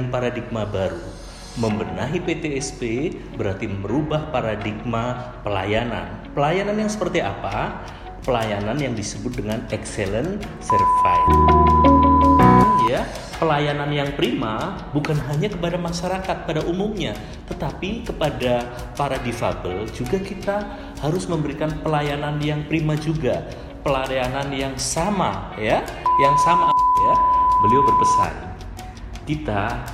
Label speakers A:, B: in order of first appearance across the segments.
A: dengan paradigma baru. Membenahi PTSP berarti merubah paradigma pelayanan. Pelayanan yang seperti apa? Pelayanan yang disebut dengan excellent service. Ya, pelayanan yang prima bukan hanya kepada masyarakat pada umumnya, tetapi kepada para difabel juga kita harus memberikan pelayanan yang prima juga, pelayanan yang sama ya, yang sama ya. Beliau berpesan, kita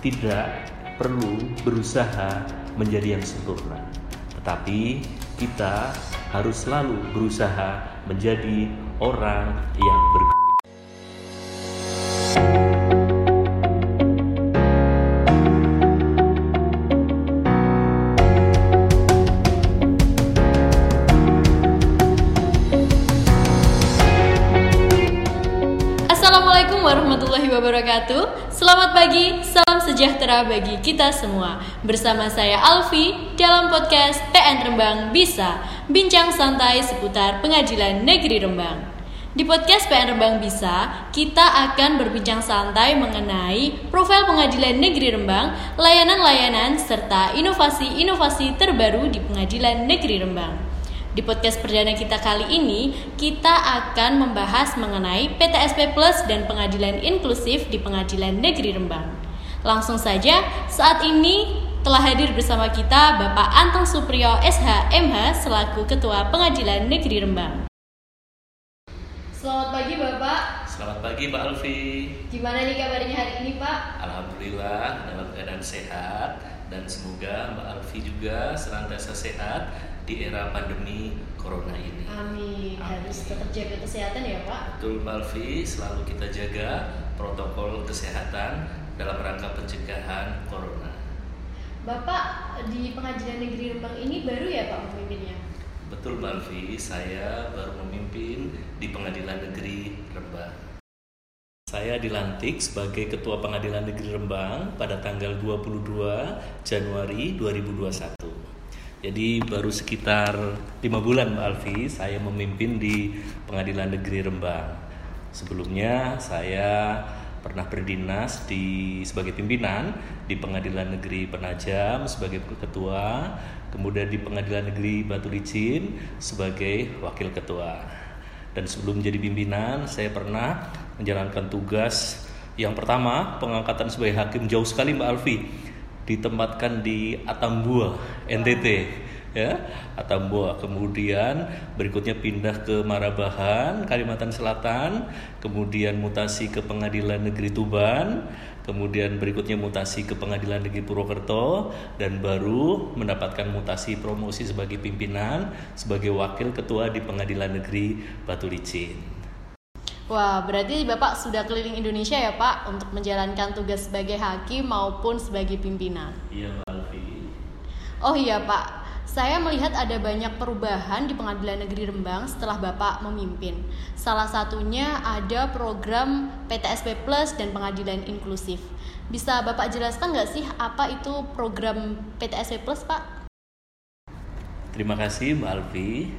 A: tidak perlu berusaha menjadi yang sempurna, tetapi kita harus selalu berusaha menjadi orang yang ber
B: Assalamualaikum warahmatullahi wabarakatuh Selamat pagi, salam sejahtera bagi kita semua. Bersama saya Alfi dalam podcast PN Rembang Bisa Bincang santai seputar pengadilan negeri Rembang. Di podcast PN Rembang Bisa Kita akan berbincang santai mengenai Profil pengadilan negeri Rembang Layanan-layanan serta inovasi-inovasi terbaru di pengadilan negeri Rembang di podcast perdana kita kali ini, kita akan membahas mengenai PTSP Plus dan pengadilan inklusif di Pengadilan Negeri Rembang. Langsung saja, saat ini telah hadir bersama kita Bapak Antong Supriyo SHMH selaku Ketua Pengadilan Negeri Rembang. Selamat pagi Bapak,
A: Selamat pagi Mbak Alfi.
B: gimana nih kabarnya hari ini Pak?
A: Alhamdulillah dalam keadaan sehat dan semoga Mbak Alfi juga senantiasa sehat di era pandemi corona ini.
B: Amin, harus tetap jaga kesehatan ya Pak.
A: Betul Mbak Alfi, selalu kita jaga protokol kesehatan dalam rangka pencegahan corona.
B: Bapak di Pengadilan Negeri Rembang ini baru ya Pak memimpinnya?
A: Betul Mbak Alfi, saya baru memimpin di Pengadilan Negeri Rembang. Saya dilantik sebagai Ketua Pengadilan Negeri Rembang pada tanggal 22 Januari 2021. Jadi baru sekitar lima bulan Mbak Alfi saya memimpin di Pengadilan Negeri Rembang. Sebelumnya saya pernah berdinas di sebagai pimpinan di Pengadilan Negeri Penajam sebagai ketua, kemudian di Pengadilan Negeri Batu Licin sebagai wakil ketua. Dan sebelum jadi pimpinan, saya pernah menjalankan tugas yang pertama pengangkatan sebagai hakim jauh sekali Mbak Alfi ditempatkan di Atambua NTT ya. Atambua. Kemudian berikutnya pindah ke Marabahan Kalimantan Selatan. Kemudian mutasi ke Pengadilan Negeri Tuban. Kemudian berikutnya mutasi ke Pengadilan Negeri Purwokerto. Dan baru mendapatkan mutasi promosi sebagai pimpinan sebagai wakil ketua di Pengadilan Negeri Batu Licin
B: Wah, berarti Bapak sudah keliling Indonesia ya Pak untuk menjalankan tugas sebagai hakim maupun sebagai pimpinan.
A: iya Mbak Alfi
B: Oh iya Pak, saya melihat ada banyak perubahan di Pengadilan Negeri Rembang setelah Bapak memimpin. Salah satunya ada program PTSP Plus dan pengadilan inklusif. Bisa Bapak jelaskan nggak sih apa itu program PTSP Plus Pak?
A: Terima kasih Mbak Alfi.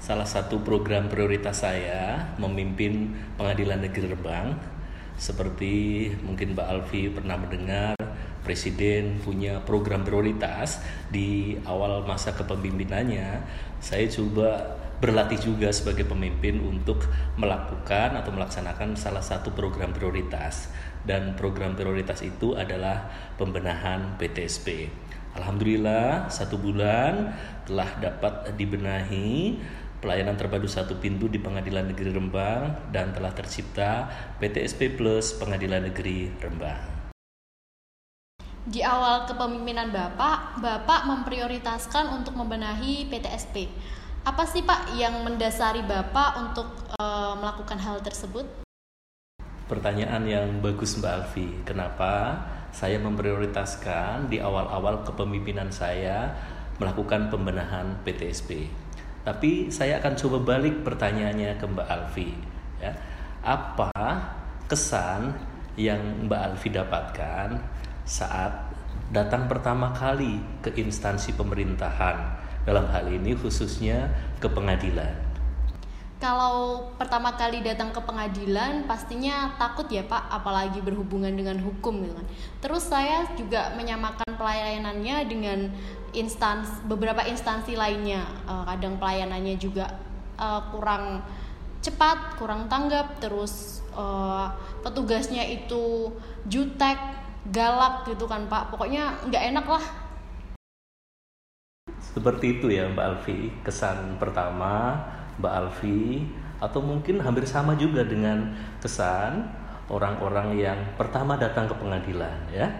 A: Salah satu program prioritas saya memimpin Pengadilan Negeri Rembang. Seperti mungkin Mbak Alfi pernah mendengar, Presiden punya program prioritas di awal masa kepemimpinannya. Saya coba berlatih juga sebagai pemimpin untuk melakukan atau melaksanakan salah satu program prioritas. Dan program prioritas itu adalah pembenahan PTSP. Alhamdulillah satu bulan telah dapat dibenahi pelayanan terpadu satu pintu di Pengadilan Negeri Rembang dan telah tercipta PTSP Plus Pengadilan Negeri Rembang.
B: Di awal kepemimpinan Bapak, Bapak memprioritaskan untuk membenahi PTSP. Apa sih Pak yang mendasari Bapak untuk eh, melakukan hal tersebut?
A: Pertanyaan yang bagus Mbak Alfi, kenapa saya memprioritaskan di awal-awal kepemimpinan saya melakukan pembenahan PTSP? Tapi saya akan coba balik pertanyaannya ke Mbak Alfi. Ya. Apa kesan yang Mbak Alfi dapatkan saat datang pertama kali ke instansi pemerintahan dalam hal ini khususnya ke pengadilan?
B: kalau pertama kali datang ke pengadilan pastinya takut ya Pak, apalagi berhubungan dengan hukum gitu kan. Terus saya juga menyamakan pelayanannya dengan instansi beberapa instansi lainnya. Uh, kadang pelayanannya juga uh, kurang cepat, kurang tanggap, terus uh, petugasnya itu jutek, galak gitu kan Pak. Pokoknya nggak enak lah.
A: Seperti itu ya Mbak Alfi, kesan pertama Mbak Alfi atau mungkin hampir sama juga dengan kesan orang-orang yang pertama datang ke pengadilan ya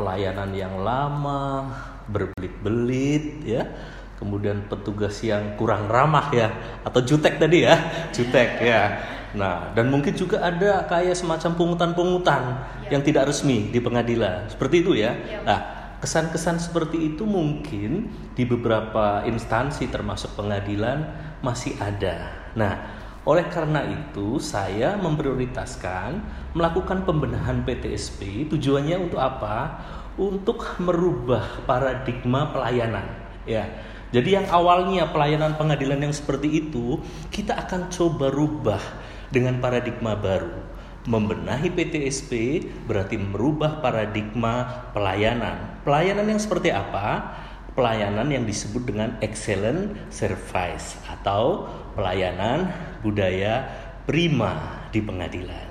A: pelayanan yang lama berbelit-belit ya kemudian petugas yang kurang ramah ya atau jutek tadi ya jutek ya nah dan mungkin juga ada kayak semacam pungutan-pungutan ya. yang tidak resmi di pengadilan seperti itu ya, ya. nah kesan-kesan seperti itu mungkin di beberapa instansi termasuk pengadilan masih ada. Nah, oleh karena itu saya memprioritaskan melakukan pembenahan PTSP tujuannya untuk apa? Untuk merubah paradigma pelayanan, ya. Jadi yang awalnya pelayanan pengadilan yang seperti itu, kita akan coba rubah dengan paradigma baru Membenahi PTSP berarti merubah paradigma pelayanan. Pelayanan yang seperti apa? Pelayanan yang disebut dengan excellent service atau pelayanan budaya prima di pengadilan.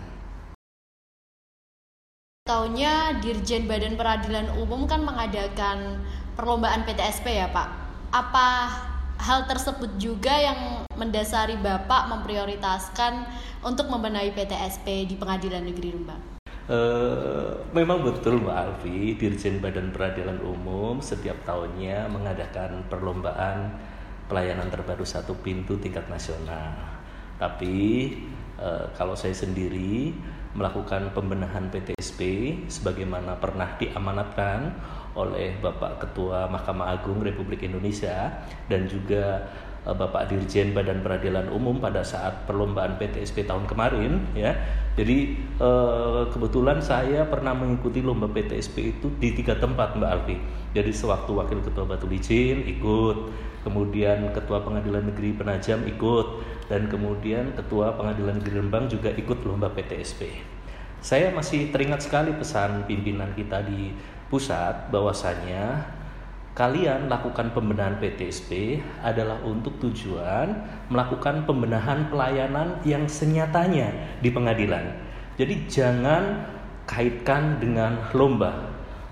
B: Tahunnya Dirjen Badan Peradilan Umum kan mengadakan perlombaan PTSP ya Pak. Apa hal tersebut juga yang mendasari Bapak memprioritaskan untuk membenahi PTSP di Pengadilan Negeri Rembang?
A: Uh, memang betul Mbak Alfi, Dirjen Badan Peradilan Umum setiap tahunnya mengadakan perlombaan pelayanan terbaru satu pintu tingkat nasional. Tapi uh, kalau saya sendiri melakukan pembenahan PTSP sebagaimana pernah diamanatkan oleh Bapak Ketua Mahkamah Agung Republik Indonesia dan juga eh, Bapak Dirjen Badan Peradilan Umum pada saat perlombaan PTSP tahun kemarin ya. Jadi eh, kebetulan saya pernah mengikuti lomba PTSP itu di tiga tempat Mbak Alfi. Jadi sewaktu Wakil Ketua Batu Licin ikut, kemudian Ketua Pengadilan Negeri Penajam ikut, dan kemudian Ketua Pengadilan Negeri Rembang juga ikut lomba PTSP. Saya masih teringat sekali pesan pimpinan kita di pusat bahwasanya kalian lakukan pembenahan PTSP adalah untuk tujuan melakukan pembenahan pelayanan yang senyatanya di pengadilan. Jadi jangan kaitkan dengan lomba.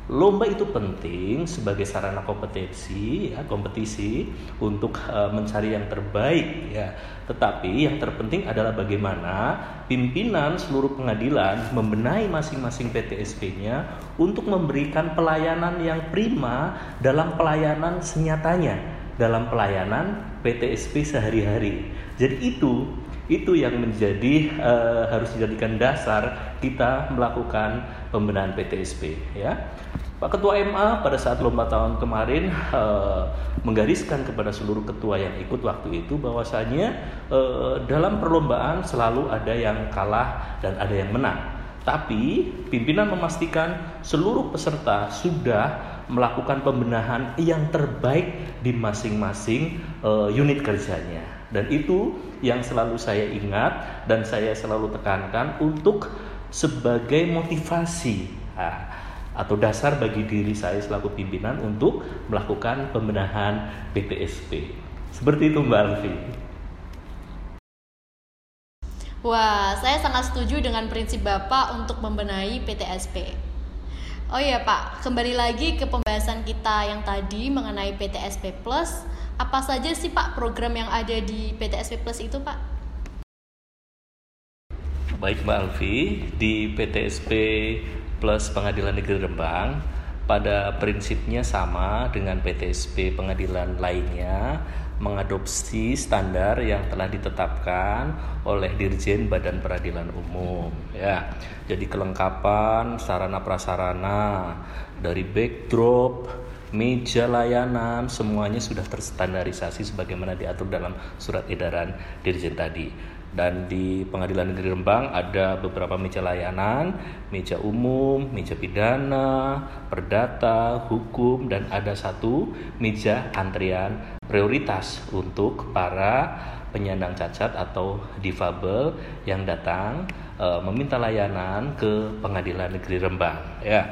A: Lomba itu penting sebagai sarana kompetensi, ya, kompetisi untuk uh, mencari yang terbaik, ya. Tetapi yang terpenting adalah bagaimana pimpinan seluruh pengadilan membenahi masing-masing PTSP-nya untuk memberikan pelayanan yang prima dalam pelayanan senyatanya, dalam pelayanan PTSP sehari-hari. Jadi itu itu yang menjadi uh, harus dijadikan dasar kita melakukan pembenahan PTSP ya. Pak Ketua MA pada saat lomba tahun kemarin uh, menggariskan kepada seluruh ketua yang ikut waktu itu bahwasanya uh, dalam perlombaan selalu ada yang kalah dan ada yang menang. Tapi pimpinan memastikan seluruh peserta sudah melakukan pembenahan yang terbaik di masing-masing uh, unit kerjanya. Dan itu yang selalu saya ingat dan saya selalu tekankan untuk sebagai motivasi. Nah, atau dasar bagi diri saya selaku pimpinan untuk melakukan pembenahan PTSP. Seperti itu Mbak Alfi.
B: Wah, saya sangat setuju dengan prinsip Bapak untuk membenahi PTSP. Oh iya Pak, kembali lagi ke pembahasan kita yang tadi mengenai PTSP Plus. Apa saja sih Pak program yang ada di PTSP Plus itu Pak?
A: Baik Mbak Alfi, di PTSP plus Pengadilan Negeri Rembang pada prinsipnya sama dengan PTSP pengadilan lainnya mengadopsi standar yang telah ditetapkan oleh Dirjen Badan Peradilan Umum ya. Jadi kelengkapan sarana prasarana dari backdrop, meja layanan semuanya sudah terstandarisasi sebagaimana diatur dalam surat edaran Dirjen tadi dan di Pengadilan Negeri Rembang ada beberapa meja layanan, meja umum, meja pidana, perdata, hukum dan ada satu meja antrian prioritas untuk para penyandang cacat atau difabel yang datang uh, meminta layanan ke Pengadilan Negeri Rembang ya.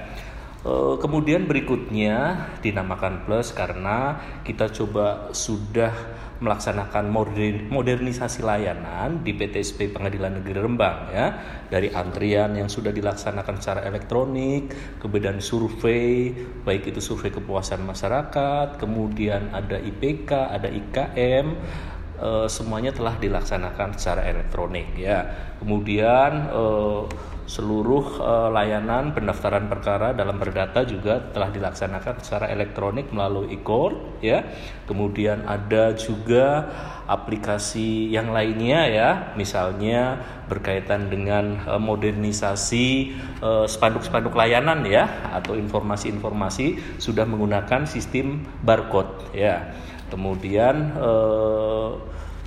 A: Uh, kemudian berikutnya dinamakan plus karena kita coba sudah melaksanakan modern, modernisasi layanan di PTSP Pengadilan Negeri Rembang ya dari antrian yang sudah dilaksanakan secara elektronik kemudian survei baik itu survei kepuasan masyarakat kemudian ada IPK ada IKM uh, semuanya telah dilaksanakan secara elektronik ya. Kemudian uh, seluruh uh, layanan pendaftaran perkara dalam perdata juga telah dilaksanakan secara elektronik melalui e-court ya. Kemudian ada juga aplikasi yang lainnya ya, misalnya berkaitan dengan uh, modernisasi spanduk-spanduk uh, layanan ya atau informasi-informasi sudah menggunakan sistem barcode ya. Kemudian eh,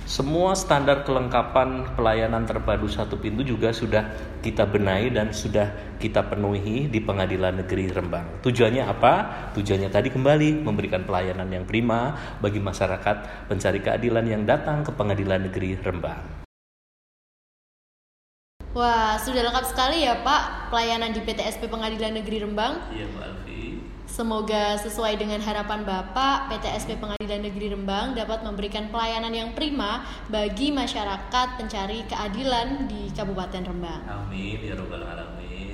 A: semua standar kelengkapan pelayanan terpadu satu pintu juga sudah kita benahi dan sudah kita penuhi di Pengadilan Negeri Rembang. Tujuannya apa? Tujuannya tadi kembali memberikan pelayanan yang prima bagi masyarakat pencari keadilan yang datang ke Pengadilan Negeri Rembang.
B: Wah, sudah lengkap sekali ya Pak pelayanan di PTSP Pengadilan Negeri Rembang.
A: Iya, Pak Alfi.
B: Semoga sesuai dengan harapan Bapak, PTSP Pengadilan Negeri Rembang dapat memberikan pelayanan yang prima bagi masyarakat pencari keadilan di Kabupaten Rembang.
A: Amin ya robbal alamin.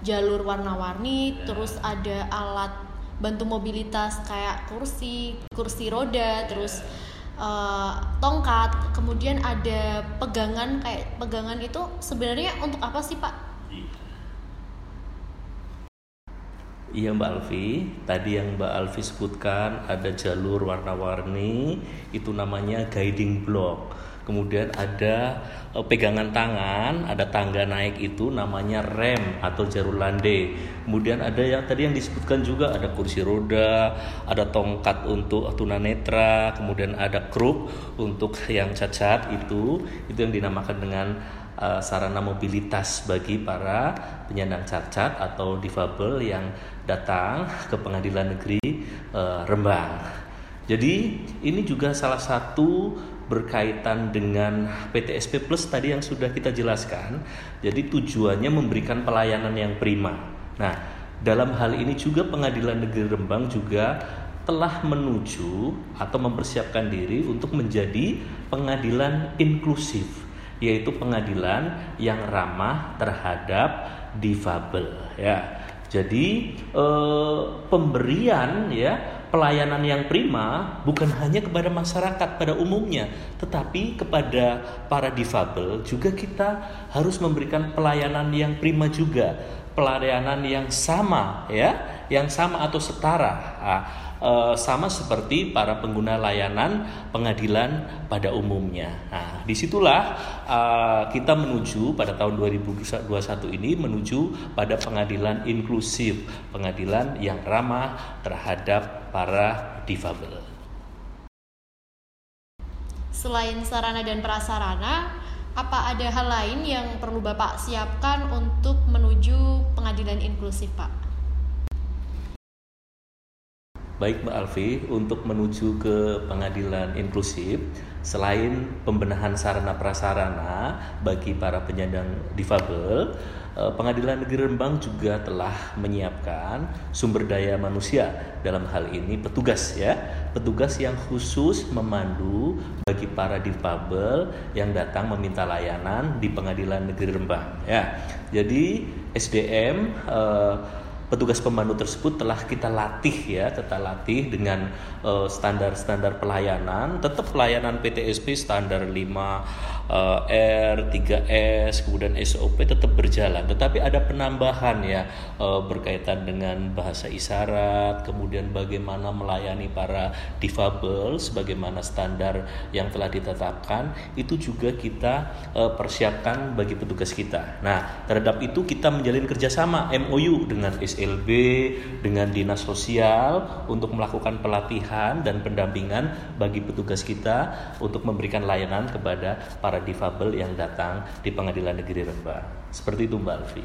B: Jalur warna-warni, ya. terus ada alat bantu mobilitas kayak kursi, kursi roda, terus uh, tongkat, kemudian ada pegangan kayak pegangan itu sebenarnya untuk apa sih Pak?
A: Iya Mbak Alfi, tadi yang Mbak Alfi sebutkan ada jalur warna-warni, itu namanya guiding block kemudian ada uh, pegangan tangan, ada tangga naik itu namanya rem atau jalur lande. Kemudian ada yang tadi yang disebutkan juga ada kursi roda, ada tongkat untuk tunanetra, kemudian ada kruk untuk yang cacat itu, itu yang dinamakan dengan uh, sarana mobilitas bagi para penyandang cacat atau difabel yang datang ke Pengadilan Negeri uh, Rembang. Jadi ini juga salah satu berkaitan dengan PTSP Plus tadi yang sudah kita jelaskan. Jadi tujuannya memberikan pelayanan yang prima. Nah, dalam hal ini juga Pengadilan Negeri Rembang juga telah menuju atau mempersiapkan diri untuk menjadi pengadilan inklusif, yaitu pengadilan yang ramah terhadap difabel ya. Jadi eh, pemberian ya pelayanan yang prima bukan hanya kepada masyarakat pada umumnya, tetapi kepada para difabel juga kita harus memberikan pelayanan yang prima juga, pelayanan yang sama ya, yang sama atau setara. Nah, uh, sama seperti para pengguna layanan pengadilan pada umumnya. Nah, di situlah uh, kita menuju pada tahun 2021 ini menuju pada pengadilan inklusif, pengadilan yang ramah terhadap para difabel.
B: Selain sarana dan prasarana, apa ada hal lain yang perlu Bapak siapkan untuk menuju pengadilan inklusif, Pak?
A: Baik Mbak Alfi, untuk menuju ke pengadilan inklusif, selain pembenahan sarana prasarana bagi para penyandang difabel, eh, Pengadilan Negeri Rembang juga telah menyiapkan sumber daya manusia dalam hal ini petugas ya, petugas yang khusus memandu bagi para difabel yang datang meminta layanan di Pengadilan Negeri Rembang ya. Jadi SDM eh, petugas pemandu tersebut telah kita latih ya, kita latih dengan uh, standar-standar pelayanan. Tetap pelayanan PTSP standar 5 uh, R, 3S, kemudian SOP tetap berjalan. Tetapi ada penambahan ya uh, berkaitan dengan bahasa isyarat, kemudian bagaimana melayani para difabel sebagaimana standar yang telah ditetapkan, itu juga kita uh, persiapkan bagi petugas kita. Nah, terhadap itu kita menjalin kerjasama MOU dengan SLB dengan dinas sosial untuk melakukan pelatihan dan pendampingan bagi petugas kita untuk memberikan layanan kepada para difabel yang datang di Pengadilan Negeri Rembang. Seperti itu Mbak Alfi.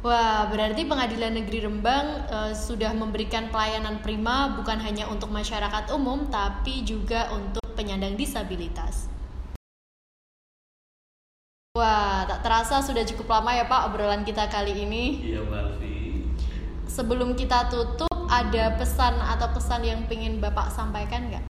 B: Wah, berarti Pengadilan Negeri Rembang uh, sudah memberikan pelayanan prima bukan hanya untuk masyarakat umum, tapi juga untuk penyandang disabilitas. Wah, tak terasa sudah cukup lama ya Pak obrolan kita kali ini.
A: Iya, Mbak Alfi.
B: Sebelum kita tutup, ada pesan atau pesan yang ingin Bapak sampaikan nggak?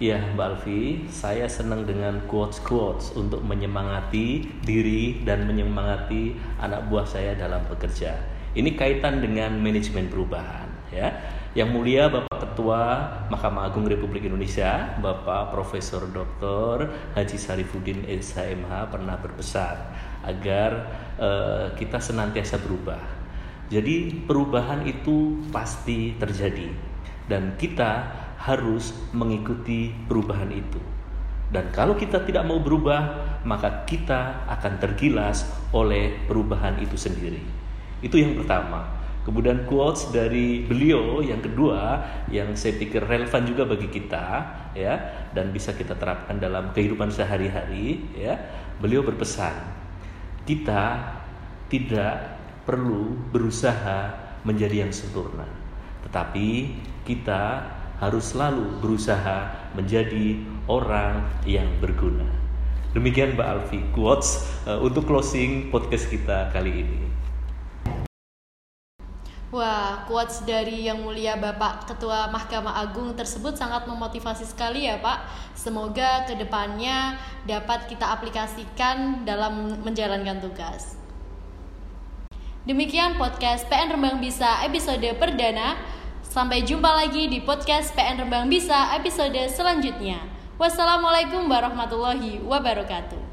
A: Ya, Mbak Alfi, saya senang dengan quotes-quotes untuk menyemangati diri dan menyemangati anak buah saya dalam bekerja. Ini kaitan dengan manajemen perubahan, ya. Yang mulia Bapak Ketua Mahkamah Agung Republik Indonesia, Bapak Profesor Dr. Haji Sarifuddin SHMH pernah berpesan agar uh, kita senantiasa berubah. Jadi perubahan itu pasti terjadi dan kita harus mengikuti perubahan itu. Dan kalau kita tidak mau berubah, maka kita akan tergilas oleh perubahan itu sendiri. Itu yang pertama. Kemudian quotes dari beliau yang kedua yang saya pikir relevan juga bagi kita ya dan bisa kita terapkan dalam kehidupan sehari-hari ya. Beliau berpesan, kita tidak perlu berusaha menjadi yang sempurna, tetapi kita harus selalu berusaha menjadi orang yang berguna. Demikian Mbak Alfi quotes uh, untuk closing podcast kita kali ini.
B: Wah, quotes dari yang mulia Bapak Ketua Mahkamah Agung tersebut sangat memotivasi sekali ya Pak. Semoga ke depannya dapat kita aplikasikan dalam menjalankan tugas. Demikian podcast PN Rembang Bisa episode perdana. Sampai jumpa lagi di podcast PN Rembang Bisa episode selanjutnya. Wassalamualaikum warahmatullahi wabarakatuh.